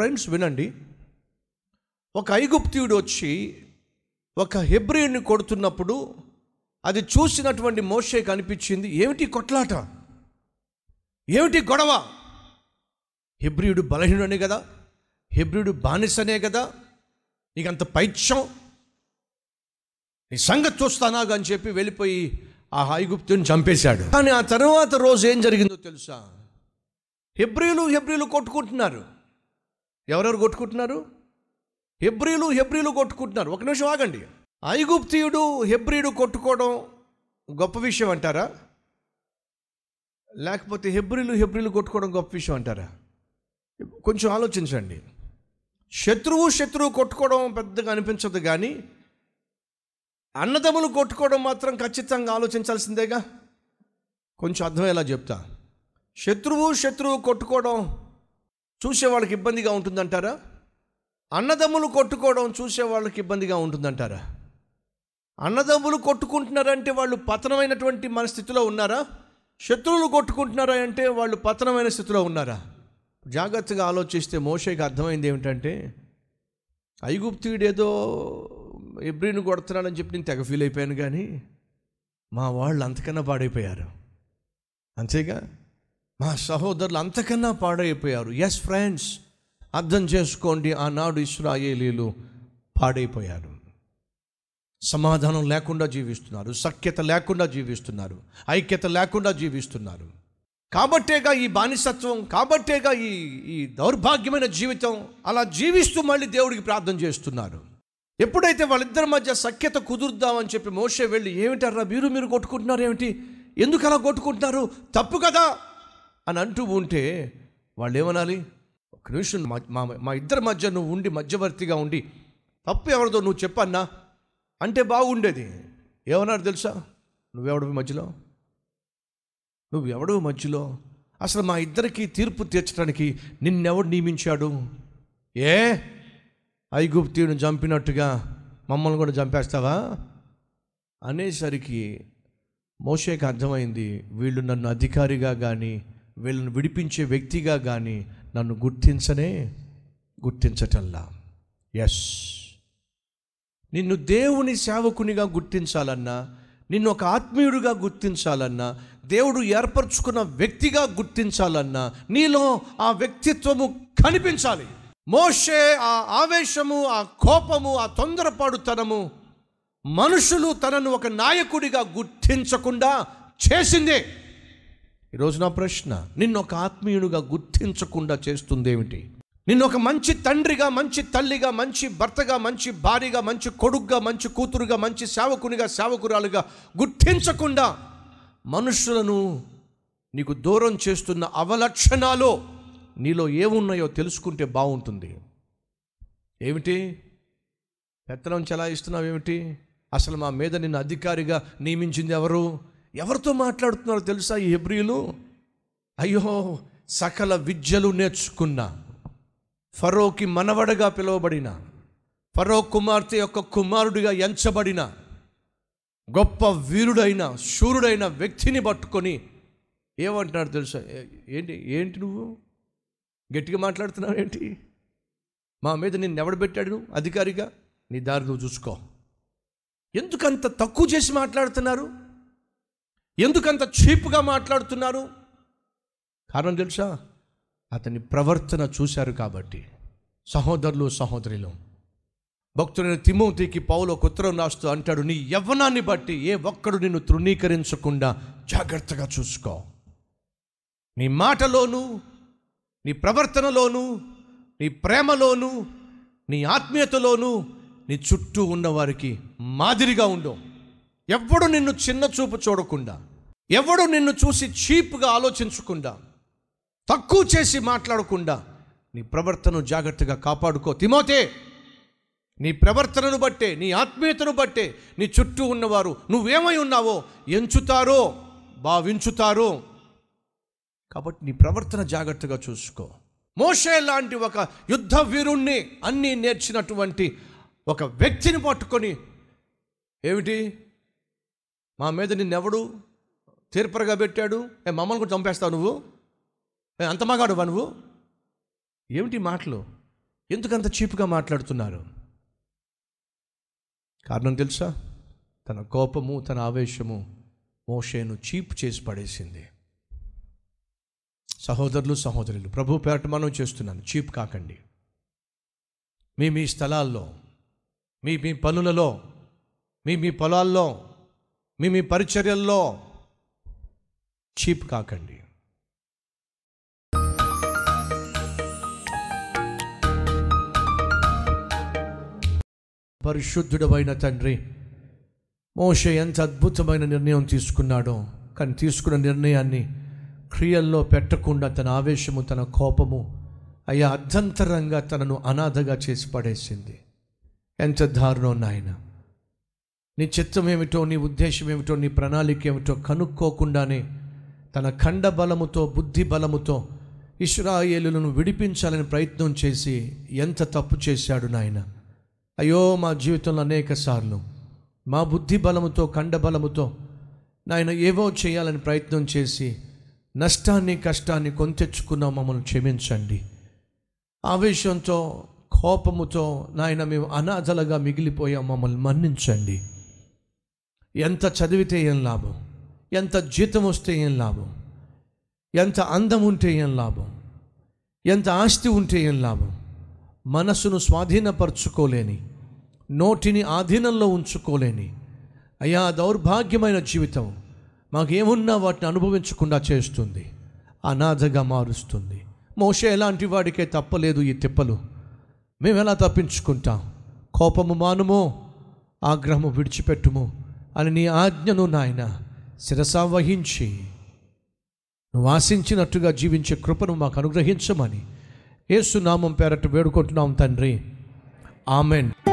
Friends వినండి. ఒక ఐగుప్తియుడు వచ్చి ఒక హెబ్రియుని కొడుతున్నప్పుడు అది చూసినటువంటి మోషే కనిపించింది ఏమిటి కొట్లాట? ఏమిటి గొడవ? హెబ్రియుడు బలహీనుడే కదా హెబ్రియుడు బానిసనే కదా నీకంత పైత్యం నీ సంగతి చూస్తానా అని చెప్పి వెళ్ళిపోయి ఆ ఐగుప్తుని చంపేశాడు. కానీ ఆ తర్వాత రోజు ఏం జరిగిందో తెలుసా? హెబ్రియులు హెబ్రియులు కొట్టుకుంటున్నారు. ఎవరెవరు కొట్టుకుంటున్నారు? హెబ్రిలు హెబ్రిలు కొట్టుకుంటున్నారు. ఒక నిమిషం ఆగండి. ఐగుప్తియుడు హెబ్రియుడు కొట్టుకోవడం గొప్ప విషయం అంటారా? లేకపోతే హెబ్రిలు హెబ్రిలు కొట్టుకోవడం గొప్ప విషయం అంటారా? కొంచెం ఆలోచించండి. శత్రువు శత్రువు కొట్టుకోవడం పెద్దగా అనిపించదు కానీ అన్నదమ్ములు కొట్టుకోవడం మాత్రం ఖచ్చితంగా ఆలోచించాల్సిందేగా? కొంచెం అర్థమయ్యేలా చెప్తా. శత్రువు శత్రువు కొట్టుకోవడం చూసే వాళ్ళకి ఇబ్బందిగా ఉంటుందంటారా? అన్నదమ్ములు కొట్టుకోవడం చూసే వాళ్ళకి ఇబ్బందిగా ఉంటుందంటారా? అన్నదమ్ములు కొట్టుకుంటున్నారంటే వాళ్ళు పతనమైనటువంటి మన స్థితిలో ఉన్నారా? శత్రువులు కొట్టుకుంటున్నారా అంటే వాళ్ళు పతనమైన స్థితిలో ఉన్నారా? జాగ్రత్తగా ఆలోచిస్తే మోషేకి అర్థమైంది ఏమిటంటే ఐగుప్తుడేదో ఎబ్రిని కొడుతున్నాడని చెప్పి నేను తెగ ఫీల్ అయిపోయాను కానీ మా వాళ్ళు అంతకన్నా పాడైపోయారు. అంతేగా? మా సహోదరులు అంతకన్నా పాడైపోయారు. ఎస్ ఫ్రెండ్స్ అర్థం చేసుకోండి ఆనాడు ఇస్రాయేలీలు పాడైపోయారు. సమాధానం లేకుండా జీవిస్తున్నారు సఖ్యత లేకుండా జీవిస్తున్నారు ఐక్యత లేకుండా జీవిస్తున్నారు. కాబట్టేగా ఈ బానిసత్వం కాబట్టేగా ఈ ఈ దౌర్భాగ్యమైన జీవితం అలా జీవిస్తూ మళ్ళీ దేవుడికి ప్రార్థన చేస్తున్నారు. ఎప్పుడైతే వాళ్ళిద్దరి మధ్య సఖ్యత కుదురుద్దామని చెప్పి మోసే వెళ్ళి ఏమిటారా మీరు మీరు కొట్టుకుంటున్నారు ఏమిటి? ఎందుకు అలా కొట్టుకుంటున్నారు? తప్పు కదా అని అంటూ ఉంటే వాళ్ళు ఏమనాలి ఒక నిమిషం మా మా- మా ఇద్దరి మధ్య నువ్వు ఉండి మధ్యవర్తిగా ఉండి తప్పు ఎవరిదో నువ్వు చెప్పన్నా? అంటే బాగుండేది. ఏమన్నారు తెలుసా? నువ్వెవడవి మధ్యలో? నువ్వు ఎవడవు మధ్యలో? అసలు మా ఇద్దరికి తీర్పు తీర్చడానికి నిన్నెవడు నియమించాడు? ఏ? ఐగుప్తిని చంపినట్టుగా మమ్మల్ని కూడా చంపేస్తావా? అనేసరికి మోషేకి అర్థమైంది వీళ్ళు నన్ను అధికారిగా కానీ వీళ్ళను విడిపించే వ్యక్తిగా కానీ నన్ను గుర్తించనే గుర్తించటల్లా ఎస్ నిన్ను దేవుని సేవకునిగా గుర్తించాలన్నా నిన్ను ఒక ఆత్మీయుడిగా గుర్తించాలన్నా దేవుడు ఏర్పరచుకున్న వ్యక్తిగా గుర్తించాలన్నా నీలో ఆ వ్యక్తిత్వము కనిపించాలి. మోషే ఆ ఆవేశము ఆ కోపము ఆ తొందరపాటుతనము మనుషులు తనను ఒక నాయకుడిగా గుర్తించకుండా చేసిందే. ఈరోజు నా ప్రశ్న నిన్ను ఒక ఆత్మీయునిగా గుర్తించకుండా చేస్తుంది ఏమిటి నిన్ను ఒక మంచి తండ్రిగా మంచి తల్లిగా మంచి భర్తగా మంచి భార్యగా మంచి కొడుగ్గా మంచి కూతురుగా మంచి సేవకునిగా సేవకురాలుగా గుర్తించకుండా మనుషులను నీకు దూరం చేస్తున్న అవలక్షణాలు నీలో ఏమున్నాయో తెలుసుకుంటే బాగుంటుంది. ఏమిటి? పెత్తనం చెలాయిస్తున్నావు ఏమిటి అసలు మా మీద నిన్ను అధికారిగా నియమించింది ఎవరు? ఎవరితో మాట్లాడుతున్నారో తెలుసా ఈ హెబ్రియులు? అయ్యో సకల విద్యలు నేర్చుకున్న ఫరోకి మనవడగా పిలువబడిన ఫరో కుమార్తె యొక్క కుమారుడిగా ఎంచబడిన గొప్ప వీరుడైన శూరుడైన వ్యక్తిని పట్టుకొని ఏమంటున్నాడు తెలుసా? ఏంటి ఏంటి నువ్వు? గట్టిగా మాట్లాడుతున్నావు ఏంటి? మా మీద నిన్ను ఎవడు పెట్టాడు నువ్వు? అధికారిగా? నీ దారి నువ్వు చూసుకో. ఎందుకంత తక్కువ చేసి మాట్లాడుతున్నారు? ఎందుకంత చీప్గా మాట్లాడుతున్నారు? కారణం తెలుసా? అతని ప్రవర్తన చూశారు కాబట్టి. సహోదరులు సహోదరులు. భక్తుడైన తిమోతికి పౌలు ఒక ఉత్తరం రాస్తూ అంటాడు నీ యవ్వనాన్ని బట్టి ఏ ఒక్కడు నిన్ను తృణీకరించకుండా జాగ్రత్తగా చూసుకో. నీ మాటలోను నీ ప్రవర్తనలోను నీ ప్రేమలోను నీ ఆత్మీయతలోను నీ చుట్టూ ఉన్నవారికి మాదిరిగా ఉండు. ఎవ్వడు నిన్ను చిన్న చూపు చూడకుండా. ఎవడు నిన్ను చూసి చీప్గా ఆలోచించకుండా తక్కువ చేసి మాట్లాడకుండా నీ ప్రవర్తనను జాగ్రత్తగా కాపాడుకో. తిమోతే నీ ప్రవర్తనను బట్టే నీ ఆత్మీయతను బట్టే నీ చుట్టూ ఉన్నవారు నువ్వేమై ఉన్నావో ఎంచుతారో భావించుతారో. కాబట్టి నీ ప్రవర్తన జాగ్రత్తగా చూసుకో. మోషే లాంటి ఒక యుద్ధ వీరుణ్ణి అన్నీ నేర్చినటువంటి ఒక వ్యక్తిని పట్టుకొని ఏమిటి? మా మీద నిన్నెవడు తీర్పరగా పెట్టాడు. ఏ మమ్మల్ని కూడా చంపేస్తావు నువ్వు? అంత మగాడువా నువ్వు? ఏమిటి మాటలు? ఎందుకంత చీప్గా మాట్లాడుతున్నారు? కారణం తెలుసా? తన కోపము తన ఆవేశము మోషేను చీప్ చేసి పడేసింది. సహోదరులు సహోదరులు ప్రభు పేరట మనం చేస్తున్నాను చీప్ కాకండి. మీ మీ స్థలాల్లో మీ మీ పనులలో మీ మీ పొలాల్లో మీ మీ పరిచర్యల్లో చీప్ కాకండి. పరిశుద్ధుడమైన తండ్రి మోష ఎంత అద్భుతమైన నిర్ణయం తీసుకున్నాడో కానీ తీసుకున్న నిర్ణయాన్ని క్రియల్లో పెట్టకుండా తన ఆవేశము తన కోపము అయ్యా అర్ధంతరంగా తనను అనాథగా చేసి పడేసింది. ఎంత దారుణం నాయన! నీ చిత్తం ఏమిటో నీ ఉద్దేశం ఏమిటో నీ ప్రణాళిక ఏమిటో కనుక్కోకుండానే తన ఖండ బలముతో బుద్ధి బలముతో ఇష్రాయేలులను విడిపించాలని ప్రయత్నం చేసి ఎంత తప్పు చేశాడు నాయన. అయ్యో మా జీవితంలో అనేక సార్లు మా బుద్ధి బలముతో ఖండ బలముతో నాయన ఏవో చేయాలని ప్రయత్నం చేసి నష్టాన్ని కష్టాన్ని కొంతెచ్చుకున్నా మమ్మల్ని క్షమించండి. ఆవేశంతో కోపముతో నాయన మేము అనాథలుగా మిగిలిపోయాం మమ్మల్ని మన్నించండి. ఎంత చదివితే ఏం లాభం? ఎంత జీతం వస్తే ఏం లాభం? ఎంత అందం ఉంటే ఏం లాభం? ఎంత ఆస్తి ఉంటే ఏం లాభం? మనసును స్వాధీనపరచుకోలేని నోటిని ఆధీనంలో ఉంచుకోలేని అయ్యా దౌర్భాగ్యమైన జీవితం మాకేమున్నా వాటిని అనుభవించకుండా చేస్తుంది. అనాథగా మారుస్తుంది. మోస ఎలాంటి వాడికే తప్పలేదు ఈ తిప్పలు. మేము ఎలా తప్పించుకుంటాం? కోపము మానుమో ఆగ్రహము విడిచిపెట్టుము అని నీ ఆజ్ఞను నాయన శిరసా వహించి నువ్వు ఆశించినట్టుగా జీవించే కృపను మాకు అనుగ్రహించమని ఏసునామం పేరట్టు వేడుకుంటున్నాం తండ్రి. ఆమెన్.